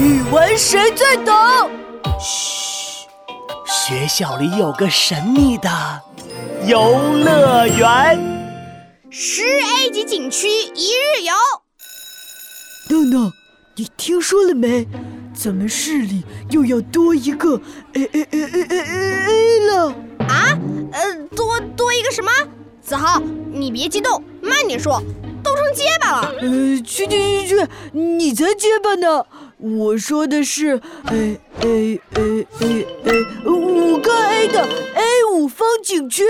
语文谁最懂？嘘，学校里有个神秘的游乐园。十 A 级景区一日游。豆豆，你听说了没？咱们市里又要多一个 A A A A A A A 了。啊？呃，多多一个什么？子豪，你别激动，慢点说。都成结巴了。呃，去去去去，你才结巴呢。我说的是 A A A A A 五个 A 的 A 五风景区。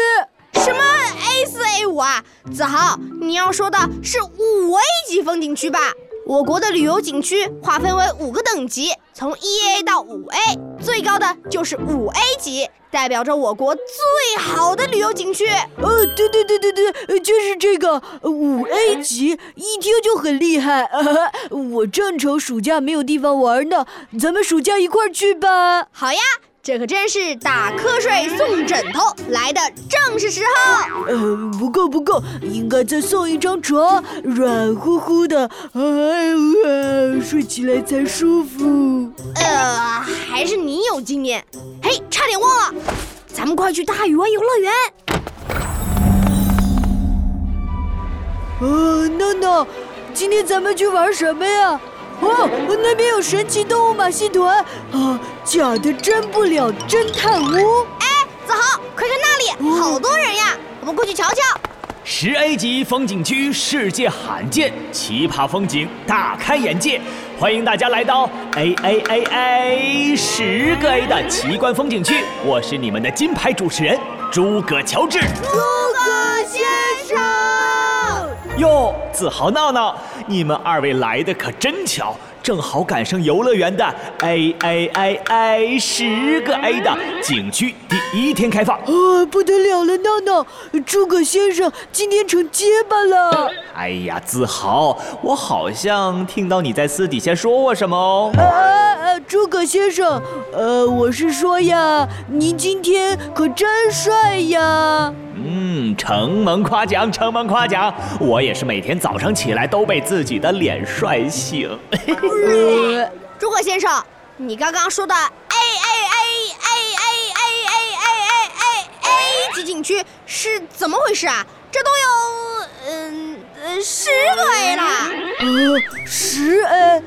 什么 A 四 A 五啊？子豪，你要说的是五 A 级风景区吧？我国的旅游景区划分为五个等级，从一 A 到五 A，最高的就是五 A 级，代表着我国最好的旅游景区。呃，对对对对对，就是这个五 A 级，一听就很厉害。我正愁暑假没有地方玩呢，咱们暑假一块儿去吧。好呀。这可真是打瞌睡送枕头来的正是时候。呃，不够不够，应该再送一张床，软乎乎的，哎，睡起来才舒服。呃，还是你有经验。嘿，差点忘了，咱们快去大鱼湾游乐园。呃，闹闹，今天咱们去玩什么呀？哦，那边有神奇动物马戏团啊！假的真不了侦探屋。哎，子豪，快看那里，好多人呀！我们过去瞧瞧。十 A 级风景区，世界罕见，奇葩风景，大开眼界。欢迎大家来到 A A A A 十个 A 的奇观风景区。我是你们的金牌主持人诸葛乔治。诸葛先生。哟，子豪闹闹，你们二位来的可真巧，正好赶上游乐园的 A A A A 十个 A 的景区第一天开放。啊，不得了了，闹闹，诸葛先生今天成结巴了。哎呀，子豪，我好像听到你在私底下说我什么哦。啊啊，诸葛先生，呃，我是说呀，您今天可真帅呀。嗯，承蒙夸奖，承蒙夸奖。我也是每天早上起来都被自己的脸帅醒。诸葛先生，你刚刚说的 A A A A A A A A A A 级景区是怎么回事啊？这都有嗯呃十个 A 了。呃，十 A。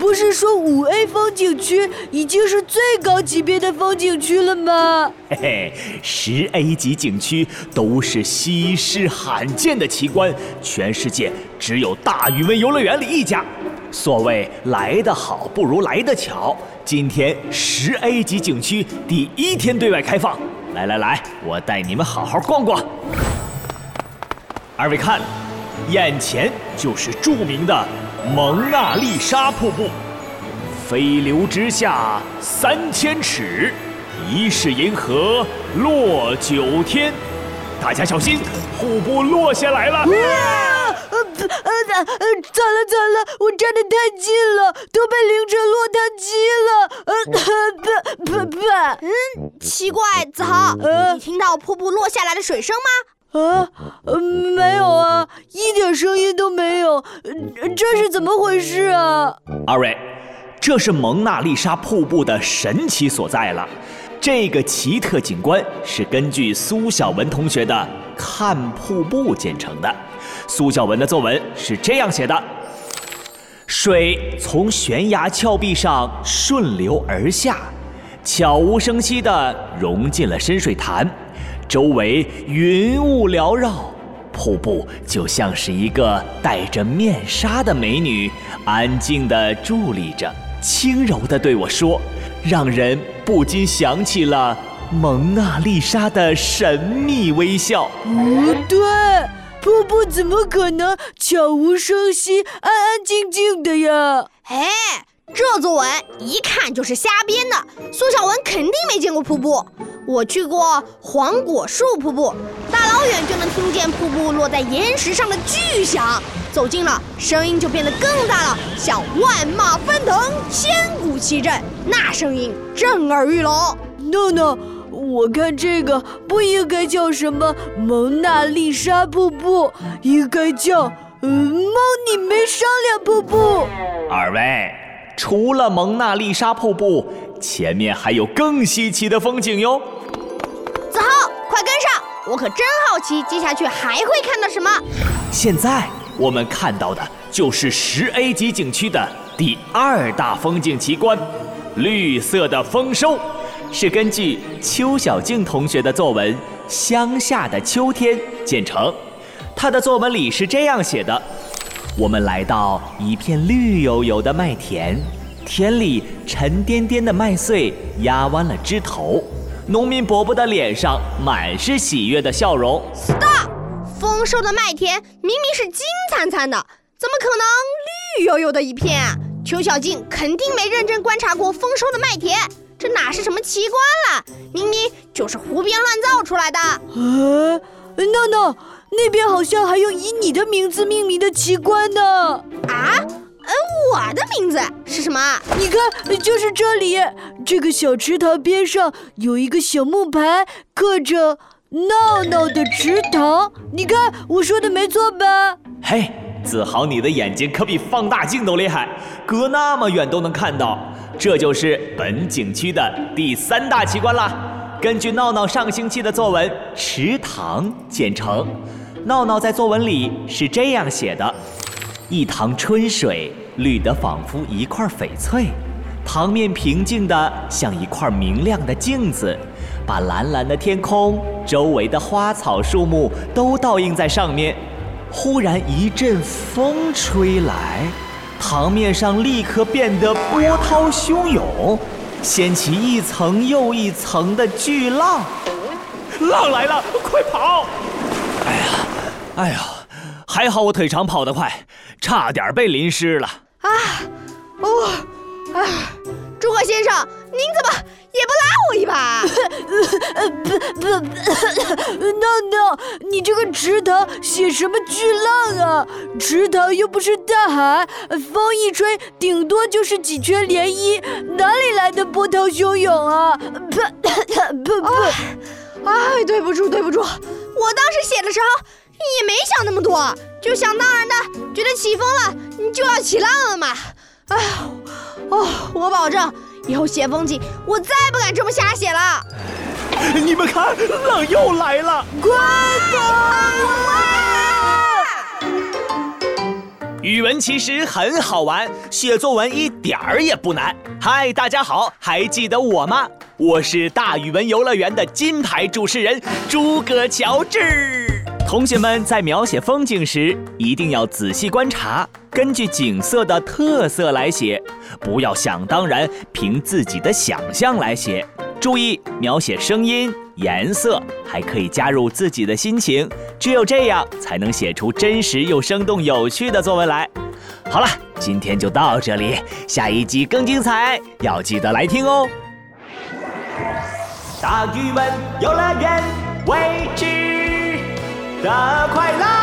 不是说五 A 风景区已经是最高级别的风景区了吗？嘿嘿，十 A 级景区都是稀世罕见的奇观，全世界只有大语文游乐园里一家。所谓来得好不如来得巧，今天十 A 级景区第一天对外开放，来来来，我带你们好好逛逛。二位看，眼前就是著名的。蒙娜丽莎瀑布，飞流直下三千尺，疑是银河落九天。大家小心，瀑布落下来了！呃呃呃呃，惨了惨了，我站得太近了，都被淋成落汤鸡了！呃，不不不，嗯，奇怪，子豪，你听到瀑布落下来的水声吗？啊，没这是怎么回事啊？二位，这是蒙娜丽莎瀑布的神奇所在了。这个奇特景观是根据苏小文同学的《看瀑布》建成的。苏小文的作文是这样写的：水从悬崖峭壁上顺流而下，悄无声息地融进了深水潭。周围云雾缭绕，瀑布就像是一个戴着面纱的美女，安静地伫立着，轻柔地对我说，让人不禁想起了蒙娜丽莎的神秘微笑。不对，瀑布怎么可能悄无声息、安安静静的呀？哎，这作文一看就是瞎编的。苏小文肯定没见过瀑布。我去过黄果树瀑布，大老远就能听见瀑布落在岩石上的巨响。走近了，声音就变得更大了，像万马奔腾，千古奇阵，那声音震耳欲聋。诺诺，我看这个不应该叫什么蒙娜丽莎瀑布，应该叫嗯，猫你没商量瀑布。二位。除了蒙娜丽莎瀑布，前面还有更稀奇的风景哟。子豪，快跟上！我可真好奇，接下去还会看到什么？现在我们看到的就是十 A 级景区的第二大风景奇观——绿色的丰收，是根据邱小静同学的作文《乡下的秋天》建成。他的作文里是这样写的。我们来到一片绿油油的麦田，田里沉甸甸的麦穗压弯了枝头，农民伯伯的脸上满是喜悦的笑容。Stop！丰收的麦田明明是金灿灿的，怎么可能绿油油的一片？啊邱小静肯定没认真观察过丰收的麦田，这哪是什么奇观了？明明就是胡编乱造出来的。啊，闹闹。那边好像还有以你的名字命名的奇观呢！啊，呃，我的名字是什么？你看，就是这里，这个小池塘边上有一个小木牌，刻着“闹闹的池塘”。你看，我说的没错吧？嘿，子豪，你的眼睛可比放大镜都厉害，隔那么远都能看到。这就是本景区的第三大奇观啦。根据闹闹上星期的作文《池塘》建成。闹闹在作文里是这样写的：一塘春水，绿得仿佛一块翡翠，塘面平静的像一块明亮的镜子，把蓝蓝的天空、周围的花草树木都倒映在上面。忽然一阵风吹来，塘面上立刻变得波涛汹涌，掀起一层又一层的巨浪。浪来了，快跑！哎呀！哎呀，还好我腿长跑得快，差点被淋湿了。啊，哦，啊，诸葛先生，您怎么也不拉我一把？不不，闹闹，你这个池塘写什么巨浪啊？池塘又不是大海，风一吹，顶多就是几圈涟漪，哪里来的波涛汹涌啊？不不不，哎，对不住对不住，我当时写的时候。也没想那么多，就想当然的觉得起风了，你就要起浪了嘛。哎呀，哦，我保证以后写风景，我再不敢这么瞎写了。你们看，浪又来了，快跑！语文其实很好玩，写作文一点儿也不难。嗨，大家好，还记得我吗？我是大语文游乐园的金牌主持人诸葛乔治。同学们在描写风景时，一定要仔细观察，根据景色的特色来写，不要想当然凭自己的想象来写。注意描写声音、颜色，还可以加入自己的心情，只有这样才能写出真实又生动有趣的作文来。好了，今天就到这里，下一集更精彩，要记得来听哦。大鱼们游乐园，未知。的快乐。